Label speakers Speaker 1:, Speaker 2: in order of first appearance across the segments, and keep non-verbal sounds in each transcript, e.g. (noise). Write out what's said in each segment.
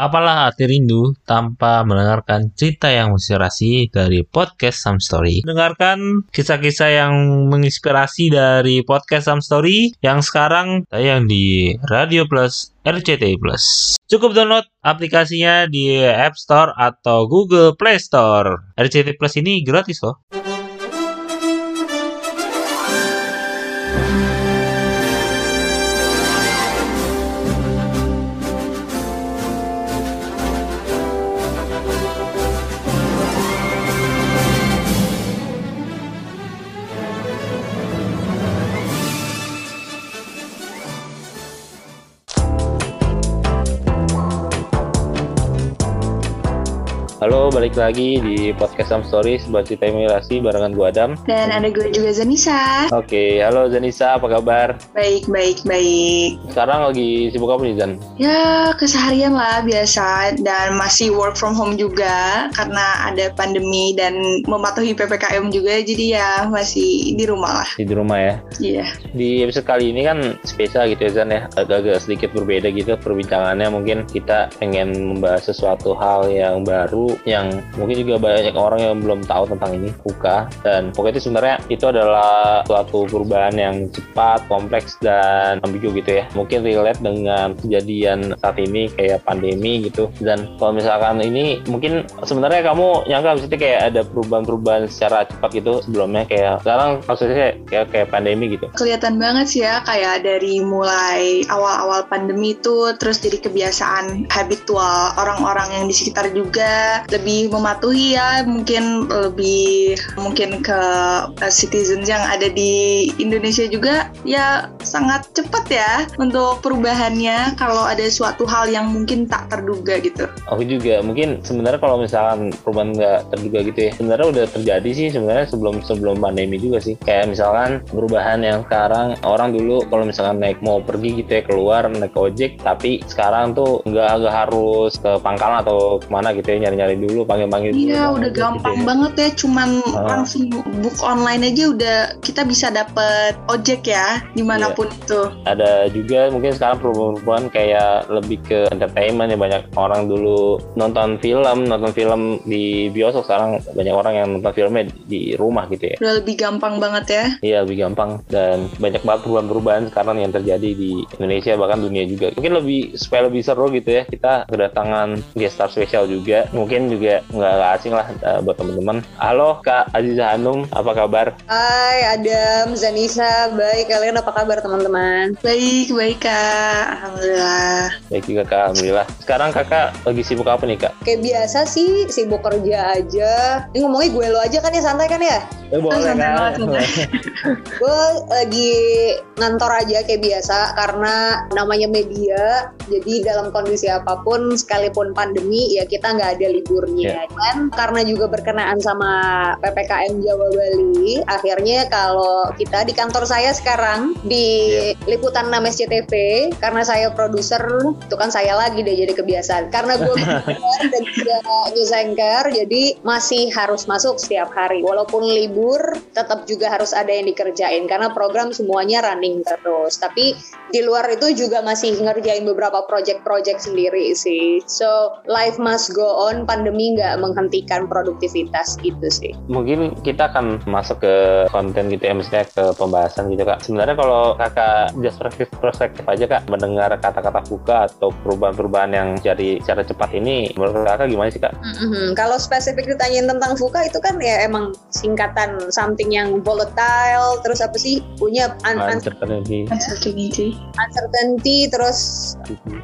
Speaker 1: Apalah arti rindu tanpa mendengarkan cerita yang menginspirasi dari podcast Some Story. Dengarkan kisah-kisah yang menginspirasi dari podcast Some Story yang sekarang tayang di Radio Plus RCTI Plus. Cukup download aplikasinya di App Store atau Google Play Store. RCTI Plus ini gratis loh. Halo, balik lagi di podcast Sam Stories buat cerita imigrasi barengan gue Adam.
Speaker 2: Dan ada gue juga Zanisa.
Speaker 1: Oke, halo Zanisa, apa kabar?
Speaker 2: Baik, baik, baik.
Speaker 1: Sekarang lagi sibuk apa nih Zan?
Speaker 2: Ya, keseharian lah biasa dan masih work from home juga karena ada pandemi dan mematuhi PPKM juga jadi ya masih di rumah lah.
Speaker 1: Di rumah ya?
Speaker 2: Iya.
Speaker 1: Di episode kali ini kan spesial gitu ya Zan ya, agak-agak sedikit berbeda gitu perbincangannya mungkin kita pengen membahas sesuatu hal yang baru yang mungkin juga banyak orang yang belum tahu tentang ini buka dan pokoknya itu sebenarnya itu adalah suatu perubahan yang cepat, kompleks dan ambigu gitu ya. Mungkin relate dengan kejadian saat ini kayak pandemi gitu dan kalau misalkan ini mungkin sebenarnya kamu nyangka maksudnya kayak ada perubahan-perubahan secara cepat gitu sebelumnya kayak sekarang maksudnya kayak kayak pandemi gitu.
Speaker 2: Kelihatan banget sih ya kayak dari mulai awal-awal pandemi itu terus jadi kebiasaan habitual orang-orang yang di sekitar juga lebih mematuhi ya mungkin lebih mungkin ke citizens yang ada di Indonesia juga ya sangat cepat ya untuk perubahannya kalau ada suatu hal yang mungkin tak terduga gitu.
Speaker 1: Aku juga mungkin sebenarnya kalau misalkan perubahan nggak terduga gitu ya sebenarnya udah terjadi sih sebenarnya sebelum sebelum pandemi juga sih kayak misalkan perubahan yang sekarang orang dulu kalau misalkan naik mau pergi gitu ya keluar naik ojek tapi sekarang tuh nggak nggak harus ke pangkalan atau ke mana gitu ya nyari-nyari dulu panggil-panggil
Speaker 2: Iya udah gampang gitu ya. banget ya cuman oh. langsung book online aja udah kita bisa dapet ojek ya di mana pun iya. itu
Speaker 1: ada juga mungkin sekarang perubahan-perubahan kayak lebih ke entertainment ya banyak orang dulu nonton film nonton film di bioskop sekarang banyak orang yang nonton filmnya di rumah gitu ya
Speaker 2: udah lebih gampang banget ya
Speaker 1: iya lebih gampang dan banyak banget perubahan-perubahan sekarang yang terjadi di Indonesia bahkan dunia juga mungkin lebih supaya lebih seru gitu ya kita kedatangan guest star spesial juga mungkin juga nggak asing lah uh, buat teman-teman. Halo Kak Aziza Hanum, apa kabar?
Speaker 3: Hai Adam, Zanisa, baik. Kalian apa kabar teman-teman?
Speaker 2: Baik, baik Kak. Alhamdulillah.
Speaker 1: Baik juga Kak, Alhamdulillah. Sekarang Kakak lagi sibuk apa nih Kak?
Speaker 3: Kayak biasa sih, sibuk kerja aja. Ini ngomongnya gue lo aja kan ya, santai kan ya?
Speaker 1: Eh, boleh kan? (laughs)
Speaker 3: gue lagi ngantor aja kayak biasa karena namanya media. Jadi dalam kondisi apa pun, sekalipun pandemi, ya kita nggak ada liburnya. Yeah. Kan karena juga berkenaan sama PPKM Jawa Bali, akhirnya kalau kita di kantor saya sekarang di yeah. liputan 6 SCTV, karena saya produser, itu kan saya lagi deh jadi kebiasaan. Karena gue (laughs) dan juga news anchor, jadi masih harus masuk setiap hari. Walaupun libur libur tetap juga harus ada yang dikerjain karena program semuanya running terus. Tapi di luar itu juga masih ngerjain beberapa project-project sendiri sih. So life must go on. Pandemi nggak menghentikan produktivitas gitu sih.
Speaker 1: Mungkin kita akan masuk ke konten gitu ya, misalnya ke pembahasan gitu kak. Sebenarnya kalau kakak just perspektif, perspektif aja kak, mendengar kata-kata buka atau perubahan-perubahan yang jadi secara cepat ini, menurut kakak gimana sih kak?
Speaker 3: Mm-hmm. Kalau spesifik ditanyain tentang buka itu kan ya emang singkatan something yang volatile terus apa sih punya un
Speaker 1: uncertainty
Speaker 2: uncertainty
Speaker 3: uncertainty terus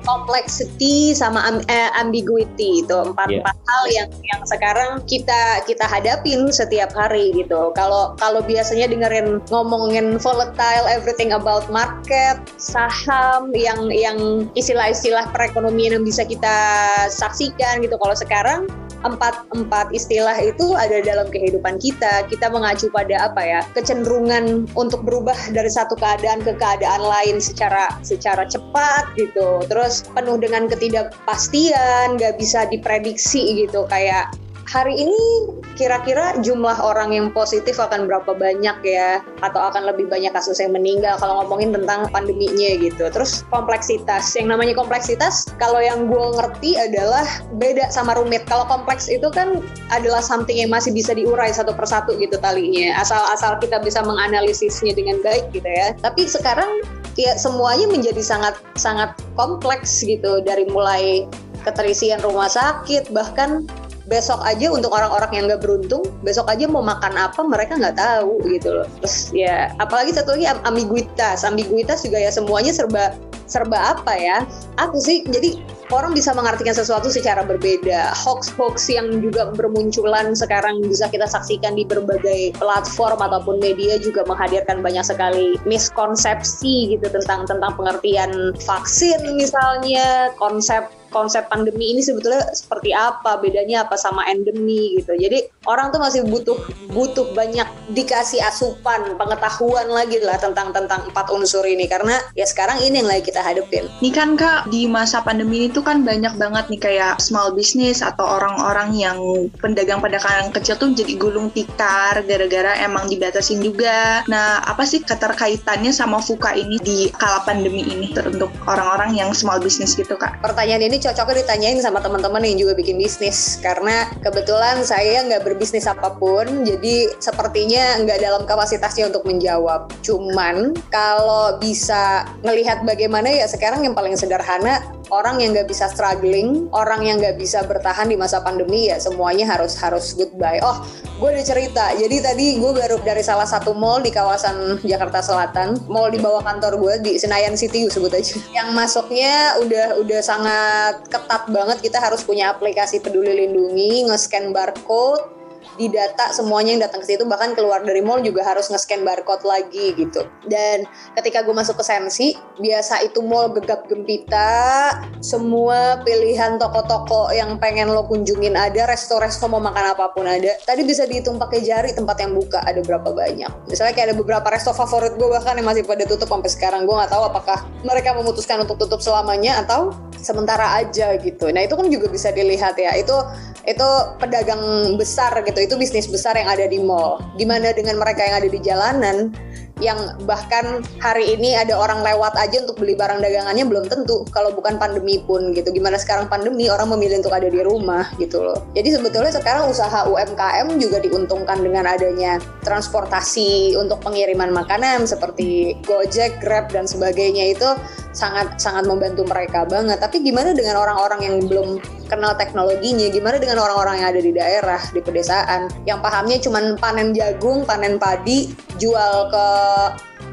Speaker 3: complexity sama um, eh, ambiguity itu empat yeah. Hal yang yang sekarang kita kita hadapin setiap hari gitu. Kalau kalau biasanya dengerin ngomongin volatile everything about market saham yang yang istilah-istilah perekonomian yang bisa kita saksikan gitu. Kalau sekarang empat empat istilah itu ada dalam kehidupan kita. Kita mengacu pada apa ya? Kecenderungan untuk berubah dari satu keadaan ke keadaan lain secara secara cepat gitu. Terus penuh dengan ketidakpastian nggak bisa diprediksi gitu. Kayak hari ini kira-kira jumlah orang yang positif akan berapa banyak ya? Atau akan lebih banyak kasus yang meninggal kalau ngomongin tentang pandeminya gitu. Terus kompleksitas. Yang namanya kompleksitas kalau yang gue ngerti adalah beda sama rumit. Kalau kompleks itu kan adalah something yang masih bisa diurai satu persatu gitu talinya. Asal-asal kita bisa menganalisisnya dengan baik gitu ya. Tapi sekarang ya semuanya menjadi sangat sangat kompleks gitu. Dari mulai keterisian rumah sakit bahkan besok aja untuk orang-orang yang nggak beruntung besok aja mau makan apa mereka nggak tahu gitu loh. Terus ya apalagi satu lagi ambiguitas. Ambiguitas juga ya semuanya serba serba apa ya? Aku sih? Jadi orang bisa mengartikan sesuatu secara berbeda. Hoax-hoax yang juga bermunculan sekarang bisa kita saksikan di berbagai platform ataupun media juga menghadirkan banyak sekali miskonsepsi gitu tentang tentang pengertian vaksin misalnya konsep konsep pandemi ini sebetulnya seperti apa bedanya apa sama endemi gitu. Jadi orang tuh masih butuh butuh banyak dikasih asupan pengetahuan lagi lah tentang tentang empat unsur ini. Karena ya sekarang ini yang lagi kita hadepin.
Speaker 2: Ini kan kak di masa pandemi ini tuh kan banyak banget nih kayak small business atau orang-orang yang pedagang-pedagang kecil tuh jadi gulung tikar gara-gara emang dibatasin juga. Nah apa sih keterkaitannya sama FUKA ini di kala pandemi ini untuk orang-orang yang small business gitu kak?
Speaker 3: Pertanyaan ini cocoknya ditanyain sama teman-teman yang juga bikin bisnis. Karena kebetulan saya nggak berbisnis apa pun jadi sepertinya nggak dalam kapasitasnya untuk menjawab. Cuman kalau bisa melihat bagaimana ya sekarang yang paling sederhana orang yang nggak bisa struggling, orang yang nggak bisa bertahan di masa pandemi ya semuanya harus harus goodbye. Oh, gue ada cerita. Jadi tadi gue baru dari salah satu mall di kawasan Jakarta Selatan, mall di bawah kantor gue di Senayan City sebut aja. Yang masuknya udah udah sangat ketat banget. Kita harus punya aplikasi Peduli Lindungi, nge-scan barcode, di data semuanya yang datang ke situ bahkan keluar dari mall juga harus nge-scan barcode lagi gitu. Dan ketika gue masuk ke Sensi biasa itu mall gegap gempita semua pilihan toko-toko yang pengen lo kunjungin ada resto-resto mau makan apa pun ada. Tadi bisa dihitung pakai jari tempat yang buka ada berapa banyak. Misalnya kayak ada beberapa resto favorit gue bahkan yang masih pada tutup sampai sekarang. Gue nggak tahu apakah mereka memutuskan untuk tutup selamanya atau sementara aja gitu. Nah itu kan juga bisa dilihat ya. Itu itu pedagang besar gitu itu bisnis besar yang ada di mall. Gimana dengan mereka yang ada di jalanan yang bahkan hari ini ada orang lewat aja untuk beli barang dagangannya belum tentu. Kalau bukan pandemi pun gitu. Gimana sekarang pandemi orang memilih untuk ada di rumah gitu loh. Jadi sebetulnya sekarang usaha UMKM juga diuntungkan dengan adanya transportasi untuk pengiriman makanan seperti Gojek, Grab dan sebagainya. Itu sangat sangat membantu mereka banget. Tapi gimana dengan orang-orang yang belum kenal teknologinya gimana dengan orang-orang yang ada di daerah di pedesaan? Yang pahamnya cuma panen jagung panen padi jual ke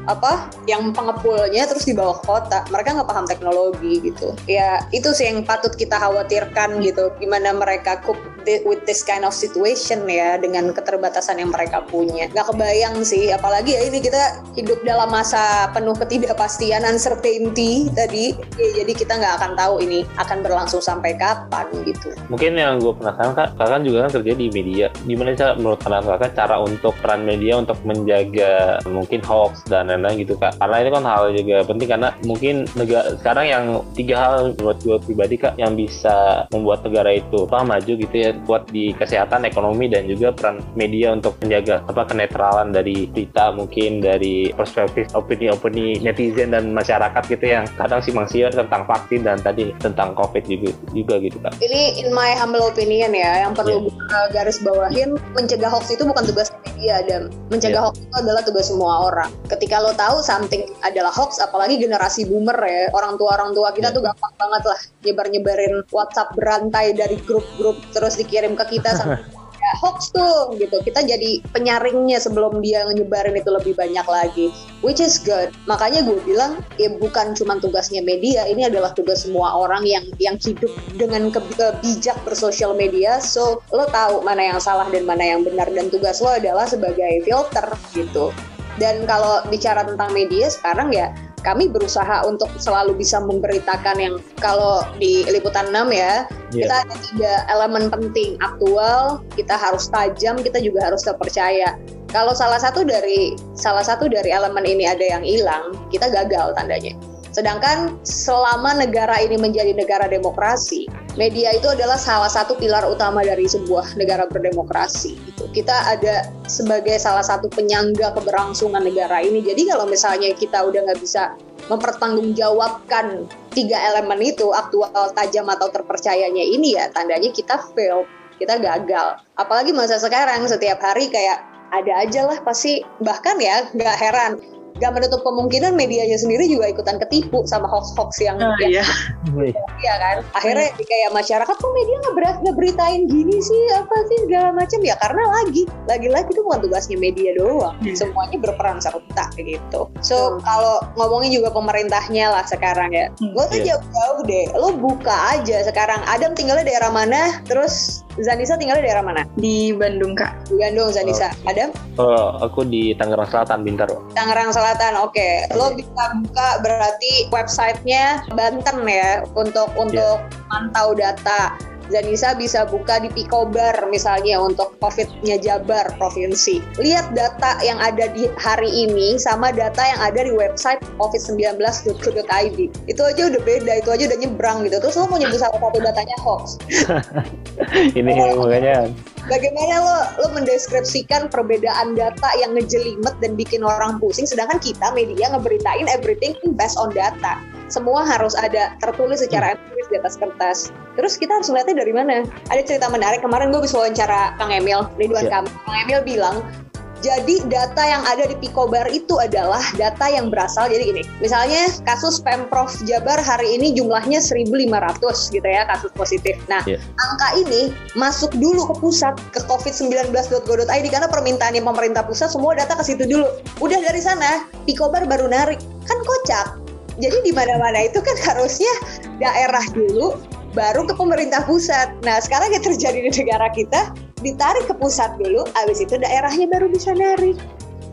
Speaker 3: apa yang pengepulnya terus dibawa ke kota. Mereka nggak paham teknologi gitu. Ya itu sih yang patut kita khawatirkan gitu. Gimana mereka cope with this kind of situation ya dengan keterbatasan yang mereka punya. Nggak kebayang sih apalagi ya ini kita hidup dalam masa penuh ketidakpastian uncertainty tadi. Ya, jadi kita nggak akan tahu ini akan berlangsung sampai kapan gitu.
Speaker 1: Mungkin yang gue penasaran kak kakak juga kan kerja di media. Gimana cara menurut kakak cara untuk peran media untuk menjaga mungkin hoax dan lain-lain gitu kak karena itu kan hal juga penting karena mungkin negara sekarang yang tiga hal buat gue pribadi kak yang bisa membuat negara itu apa maju gitu ya buat di kesehatan ekonomi dan juga peran media untuk menjaga apa kenetralan dari berita mungkin dari perspektif opini-opini netizen dan masyarakat gitu yang kadang simpang siur tentang vaksin dan tadi tentang covid juga juga gitu kak
Speaker 3: ini in my humble opinion ya yang perlu yeah. garis bawahin mencegah hoax itu bukan tugas media dan mencegah yeah. hoax itu adalah tugas semua orang ketika lo tahu something adalah hoax apalagi generasi boomer ya orang tua orang tua kita yeah. tuh gampang banget lah nyebar nyebarin WhatsApp berantai dari grup-grup terus dikirim ke kita sampai (laughs) ya, hoax tuh gitu. Kita jadi penyaringnya sebelum dia nyebarin itu lebih banyak lagi. Which is good. Makanya gue bilang ya bukan cuma tugasnya media ini adalah tugas semua orang yang yang hidup dengan bijak bersosial media. So lo tahu mana yang salah dan mana yang benar. Dan tugas lo adalah sebagai filter gitu. Dan kalau bicara tentang media sekarang ya kami berusaha untuk selalu bisa memberitakan yang kalau di liputan 6 ya yeah. kita ada tiga elemen penting aktual kita harus tajam kita juga harus terpercaya kalau salah satu dari salah satu dari elemen ini ada yang hilang kita gagal tandanya Sedangkan selama negara ini menjadi negara demokrasi, media itu adalah salah satu pilar utama dari sebuah negara berdemokrasi. Gitu. Kita ada sebagai salah satu penyangga keberlangsungan negara ini. Jadi kalau misalnya kita udah nggak bisa mempertanggungjawabkan tiga elemen itu, aktual, tajam atau terpercayanya ini ya tandanya kita fail, kita gagal. Apalagi masa sekarang setiap hari kayak ada aja lah pasti bahkan ya nggak heran gak menutup kemungkinan medianya sendiri juga ikutan ketipu sama hoax-hoax yang,
Speaker 2: Oh,
Speaker 3: yang
Speaker 2: iya.
Speaker 3: iya kan? Akhirnya kayak masyarakat kok media nggak berat nggak beritain gini sih? Apa sih segala macam? Ya karena lagi. Lagi-lagi itu bukan tugasnya media doang.
Speaker 2: Hmm.
Speaker 3: semuanya berperan serta gitu. So kalau ngomongin juga pemerintahnya lah sekarang ya.
Speaker 2: Hmm.
Speaker 3: gue tuh
Speaker 1: Iya.
Speaker 3: jauh-jauh deh. Lo buka aja sekarang. Adam tinggalnya daerah mana? Terus Zanisa tinggalnya daerah mana?
Speaker 2: Di Bandung Kak.
Speaker 3: di Bandung Zanisa. Adam?
Speaker 1: Oh, aku di Tangerang Selatan, Bintaro.
Speaker 3: Tangerang Selatan, oke. Lo bisa buka berarti websitenya Banten ya untuk untuk mantau data. Zanisa bisa buka di Pikobar misalnya untuk COVID-nya Jabar provinsi. Lihat data yang ada di hari ini sama data yang ada di website covid19.go.id. Itu aja udah beda, itu aja udah nyebrang gitu. Terus lo mau nyebut salah satu datanya hoax. (laughs)
Speaker 1: Ini makanya
Speaker 3: Bagaimana lo lo mendeskripsikan perbedaan data yang ngejelimet dan bikin orang pusing, sedangkan kita media ngeberitain everything based on data. Semua harus ada tertulis secara empiris di atas kertas. Terus kita harus melihatnya dari mana? Ada cerita menarik kemarin gue bisa wawancara Kang Emil Ridwan
Speaker 1: Ya.
Speaker 3: Kamil. Kang Emil bilang jadi data yang ada di Picobar itu adalah data yang berasal jadi gini. Misalnya kasus Pemprov Jabar hari ini jumlahnya 1.500 gitu ya kasus positif. Nah,
Speaker 1: Iya.
Speaker 3: angka ini masuk dulu ke pusat ke covid19.go.id karena permintaannya pemerintah pusat semua data ke situ dulu. Udah dari sana Picobar baru narik. Kan kocak. Jadi di mana-mana itu kan harusnya daerah dulu baru ke pemerintah pusat. Nah, sekarang yang terjadi di negara kita ditarik ke pusat dulu, habis itu daerahnya baru bisa narik.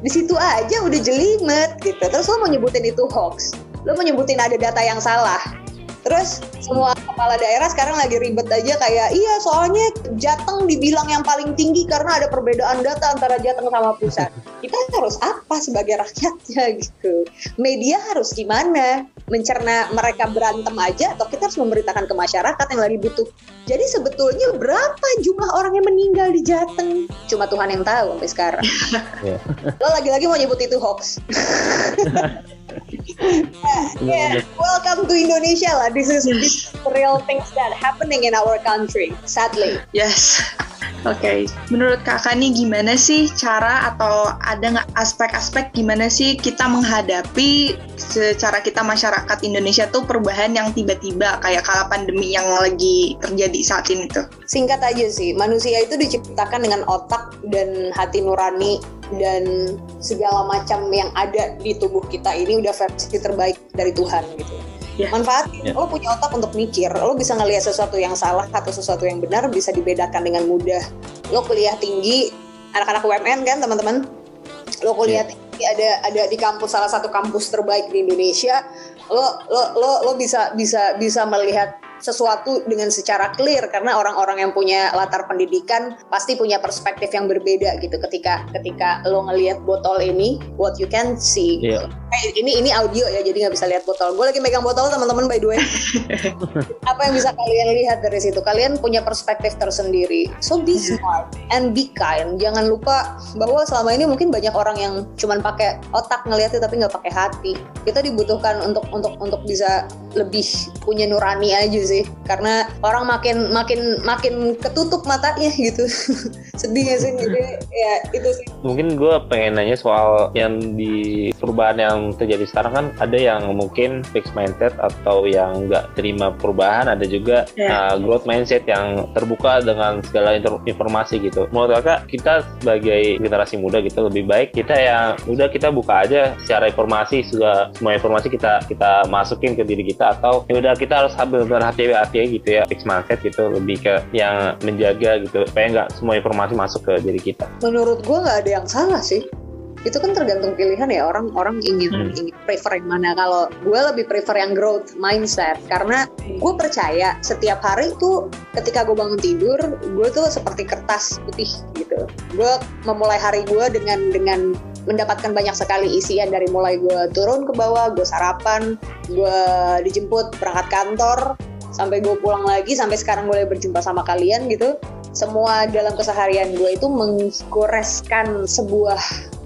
Speaker 3: Di situ aja udah jelimet gitu. Terus lo mau nyebutin itu hoax. Lo mau nyebutin ada data yang salah. Terus semua kepala daerah sekarang lagi ribet aja kayak iya soalnya Jateng dibilang yang paling tinggi karena ada perbedaan data antara Jateng sama pusat. (laughs) Kita harus apa sebagai rakyatnya gitu. Media harus gimana? Mencerna mereka berantem aja atau kita harus memberitakan ke masyarakat yang lagi butuh. Jadi sebetulnya berapa jumlah orang yang meninggal di Jateng? Cuma Tuhan yang tahu sampai sekarang. (laughs) Lo lagi-lagi mau nyebut itu hoax. (laughs) Yeah, welcome to Indonesia lah. This is this real things that happening in our country. Sadly.
Speaker 2: Yes. Oke, menurut kakak nih gimana sih cara atau ada nggak aspek-aspek gimana sih kita menghadapi secara kita masyarakat Indonesia tuh perubahan yang tiba-tiba kayak kala pandemi yang lagi terjadi saat ini tuh?
Speaker 3: Singkat aja sih, manusia itu diciptakan dengan otak dan hati nurani dan segala macam yang ada di tubuh kita ini udah versi terbaik dari Tuhan gitu.
Speaker 2: Ya.
Speaker 3: Manfaatin,
Speaker 1: Ya.
Speaker 3: lo punya otak untuk mikir, lo bisa ngelihat sesuatu yang salah atau sesuatu yang benar bisa dibedakan dengan mudah. Lo kuliah tinggi, anak-anak UMN kan teman-teman, lo kuliah tinggi ada ada di kampus salah satu kampus terbaik di Indonesia, lo lo lo lo bisa bisa bisa melihat sesuatu dengan secara clear karena orang-orang yang punya latar pendidikan pasti punya perspektif yang berbeda gitu ketika ketika lo ngelihat botol ini what you can see
Speaker 1: Iya.
Speaker 3: Eh, ini ini audio ya jadi nggak bisa lihat botol. Gue lagi megang botol teman-teman by the way. (laughs) Apa yang bisa kalian lihat dari situ? Kalian punya perspektif tersendiri. So be smart and be kind. Jangan lupa bahwa selama ini mungkin banyak orang yang cuman pakai otak ngelihatnya tapi nggak pakai hati. Kita dibutuhkan untuk untuk untuk bisa lebih punya nurani aja sih. Karena orang makin makin makin ketutup matanya (laughs) gitu. Sedih gak sih? Jadi ya itu sih.
Speaker 1: Mungkin gue pengen nanya soal yang di perubahan yang terjadi sekarang kan ada yang mungkin fixed mindset atau yang nggak terima perubahan ada juga
Speaker 2: Ya.
Speaker 1: uh, growth mindset yang terbuka dengan segala informasi gitu. Menurut kakak kita sebagai generasi muda gitu lebih baik kita yang udah kita buka aja secara informasi juga semua informasi kita kita masukin ke diri kita atau ya udah kita harus ambil hati-hati gitu ya fixed mindset gitu lebih ke yang menjaga gitu supaya nggak semua informasi masuk ke diri kita.
Speaker 3: Menurut gue nggak ada yang salah sih itu kan tergantung pilihan ya orang orang ingin
Speaker 1: Hmm.
Speaker 3: ingin prefer yang mana kalau gue lebih prefer yang growth mindset karena gue percaya setiap hari tuh ketika gue bangun tidur gue tuh seperti kertas putih gitu gue memulai hari gue dengan dengan mendapatkan banyak sekali isian dari mulai gue turun ke bawah, gue sarapan, gue dijemput berangkat kantor, sampai gue pulang lagi, sampai sekarang gue berjumpa sama kalian gitu. Semua dalam keseharian gue itu menggoreskan sebuah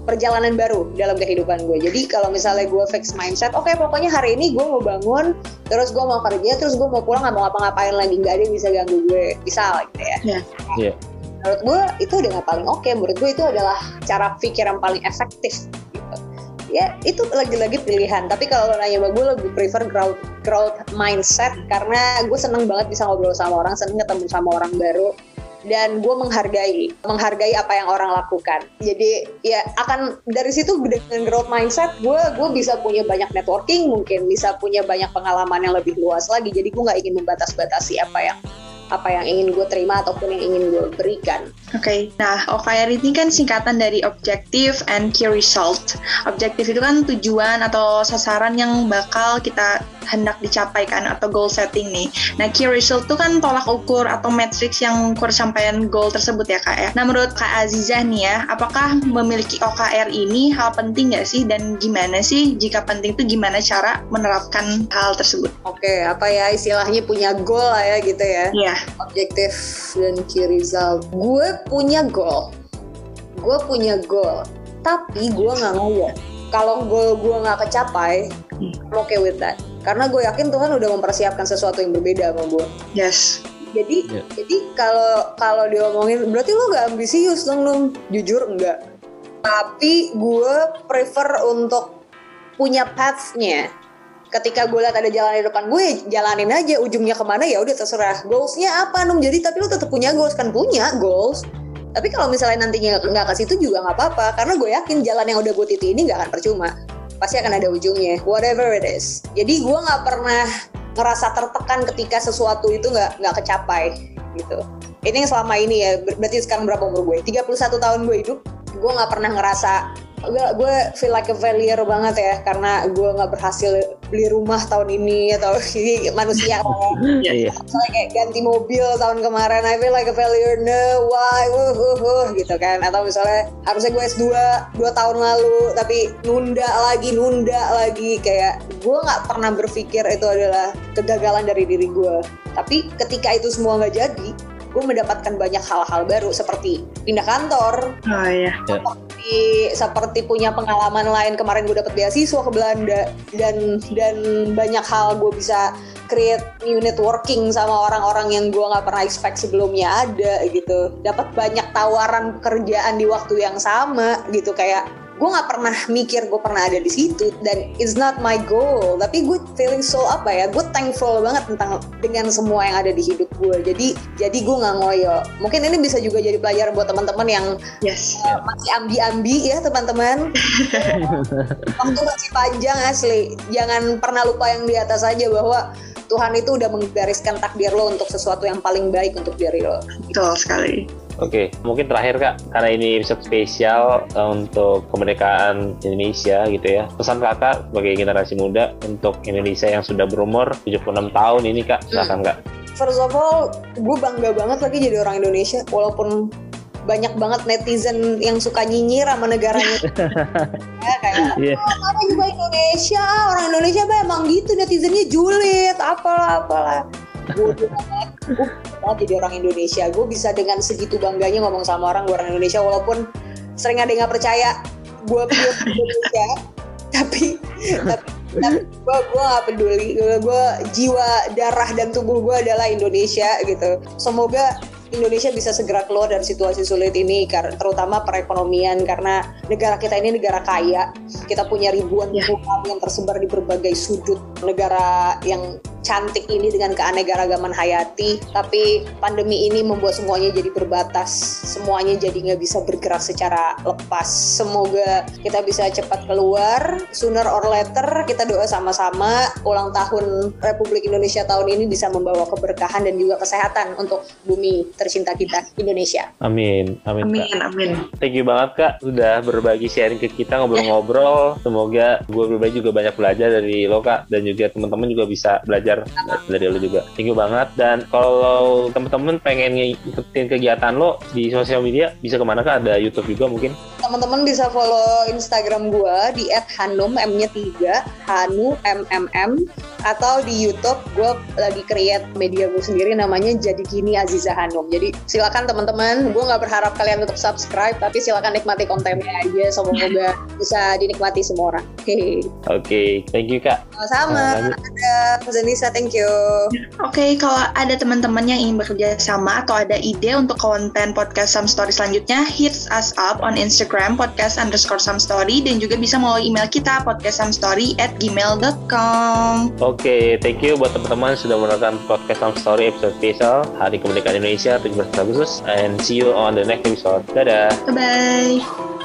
Speaker 3: perjalanan baru dalam kehidupan gue. Jadi kalau misalnya gue fix mindset, oke okay, pokoknya hari ini gue mau bangun, terus gue mau kerja, terus gue mau pulang nggak mau ngapa-ngapain lagi, nggak ada yang bisa ganggu gue, bisa gitu ya.
Speaker 1: Iya. Yeah.
Speaker 3: Menurut gue itu udah nggak paling oke. Okay. Menurut gue itu adalah cara pikir yang paling efektif. Gitu. Ya itu lagi-lagi pilihan. Tapi kalau lo nanya sama gue lebih prefer growth growth mindset karena gue seneng banget bisa ngobrol sama orang, seneng ketemu sama orang baru dan gue menghargai menghargai apa yang orang lakukan. Jadi ya akan dari situ dengan growth mindset gue gue bisa punya banyak networking mungkin bisa punya banyak pengalaman yang lebih luas lagi. Jadi gue nggak ingin membatas-batasi apa yang apa yang ingin gue terima ataupun yang ingin gue berikan.
Speaker 2: Oke, okay. nah OKR ini kan singkatan dari Objective and Key Result. Objektif itu kan tujuan atau sasaran yang bakal kita hendak dicapaikan atau goal setting nih. Nah, key result itu kan tolak ukur atau matrix yang ukur sampaian goal tersebut ya kak ya. Nah, menurut kak Azizah nih ya, apakah memiliki OKR ini hal penting nggak sih dan gimana sih jika penting itu gimana cara menerapkan hal tersebut?
Speaker 3: Oke, apa ya istilahnya punya goal lah ya gitu ya.
Speaker 2: Iya.
Speaker 3: Objektif dan key result. Gue punya goal. Gue punya goal. Tapi gue nggak ngoyo. Kalau goal gue nggak kecapai, I'm okay with that karena gue yakin Tuhan udah mempersiapkan sesuatu yang berbeda sama gue
Speaker 2: yes
Speaker 3: jadi yeah. jadi kalau kalau diomongin berarti lo gak ambisius dong dong jujur enggak tapi gue prefer untuk punya pathnya ketika gue lihat ada jalan di depan gue jalanin aja ujungnya ke mana ya udah terserah. Goalsnya apa nung jadi tapi lo tetap punya goals kan? Punya goals. Tapi kalau misalnya nantinya nggak ke situ juga nggak apa-apa karena gue yakin jalan yang udah gue titi ini nggak akan percuma. Pasti akan ada ujungnya whatever it is. Jadi gue nggak pernah ngerasa tertekan ketika sesuatu itu nggak nggak kecapai gitu. Ini yang selama ini ya berarti sekarang berapa umur gue 31 tahun gue hidup gue nggak pernah ngerasa gue gue feel like a failure banget ya karena gue nggak berhasil beli rumah tahun ini atau (laughs) ini manusia
Speaker 1: yeah, yeah.
Speaker 3: misalnya kayak ganti mobil tahun kemarin I feel like a failure no why uh, uh, uh, gitu kan. Atau misalnya harusnya gue S2 dua tahun lalu tapi nunda lagi nunda lagi. Kayak gue nggak pernah berpikir itu adalah kegagalan dari diri gue. Tapi ketika itu semua nggak jadi gue mendapatkan banyak hal-hal baru seperti pindah kantor.
Speaker 2: Oh iya.
Speaker 3: Seperti, seperti punya pengalaman lain kemarin gue dapet beasiswa ke Belanda dan dan banyak hal gue bisa create new networking sama orang-orang yang gue nggak pernah expect sebelumnya ada gitu. Dapat banyak tawaran pekerjaan di waktu yang sama gitu kayak gue nggak pernah mikir gue pernah ada di situ dan it's not my goal tapi gue feeling so apa ya gue thankful banget tentang dengan semua yang ada di hidup gue jadi jadi gue nggak ngoyo mungkin ini bisa juga jadi pelajaran buat teman-teman yang
Speaker 2: yes.
Speaker 3: uh, masih ambi-ambi ya teman-teman (laughs) waktu masih panjang asli jangan pernah lupa yang di atas aja bahwa Tuhan itu udah menggariskan takdir lo untuk sesuatu yang paling baik untuk diri lo.
Speaker 2: Betul sekali.
Speaker 1: Oke, mungkin terakhir kak, karena ini episode spesial uh, untuk kemerdekaan Indonesia gitu ya. Pesan kakak sebagai generasi muda untuk Indonesia yang sudah berumur 76 tahun ini kak, silakan kak.
Speaker 3: First of all, gue bangga banget lagi jadi orang Indonesia, walaupun banyak banget netizen yang suka nyinyir sama negaranya. (laughs) ya, kayak, (laughs) yeah. oh, apa juga Indonesia, orang Indonesia emang gitu netizennya julid, apalah apalah. Gue (laughs) gue jadi orang Indonesia. Gue bisa dengan segitu bangganya ngomong sama orang gue orang Indonesia, walaupun sering ada yang nggak percaya. Gue pure Indonesia, (laughs) tapi tapi tapi gue gue gak peduli. Gue jiwa darah dan tubuh gue adalah Indonesia gitu. Semoga Indonesia bisa segera keluar dari situasi sulit ini terutama perekonomian karena negara kita ini negara kaya. Kita punya ribuan yeah. yang tersebar di berbagai sudut negara yang cantik ini dengan keanekaragaman hayati tapi pandemi ini membuat semuanya jadi terbatas. Semuanya jadi nggak bisa bergerak secara lepas. Semoga kita bisa cepat keluar sooner or later kita doa sama-sama. Ulang tahun Republik Indonesia tahun ini bisa membawa keberkahan dan juga kesehatan untuk bumi tercinta kita Indonesia.
Speaker 1: Amin. Amin
Speaker 2: amin kak. amin
Speaker 1: thank you banget kak sudah berbagi sharing ke kita ngobrol-ngobrol. Semoga gue pribadi juga banyak belajar dari lo kak dan juga teman-teman juga bisa belajar dari lo juga. Thank you banget. Dan kalau temen-temen pengen ngikutin kegiatan lo di sosial media, bisa ke mana kak? Ada YouTube juga mungkin?
Speaker 3: teman-teman bisa follow Instagram gue di @hanum m-nya 3 hanu mmm atau di YouTube gue lagi create media gue sendiri namanya jadi gini Aziza Hanum. Jadi silakan teman-teman, gue nggak berharap kalian untuk subscribe, tapi silakan nikmati kontennya aja. Semoga bisa dinikmati semua orang. Oke.
Speaker 1: Oke, okay, thank you kak.
Speaker 3: Sama-sama. Ada Zanisa, thank you.
Speaker 2: Oke, okay, kalau ada teman-teman yang ingin bekerja sama atau ada ide untuk konten podcast Some Story selanjutnya, hit us up on Instagram podcast underscore some story dan juga bisa melalui email kita podcastsomestory at gmail.com.
Speaker 1: Oke, okay, thank you buat teman-teman sudah menonton podcast Some Story episode spesial Hari Kemerdekaan Indonesia 17 Agustus and see you on the next episode. Dadah.
Speaker 2: Bye bye.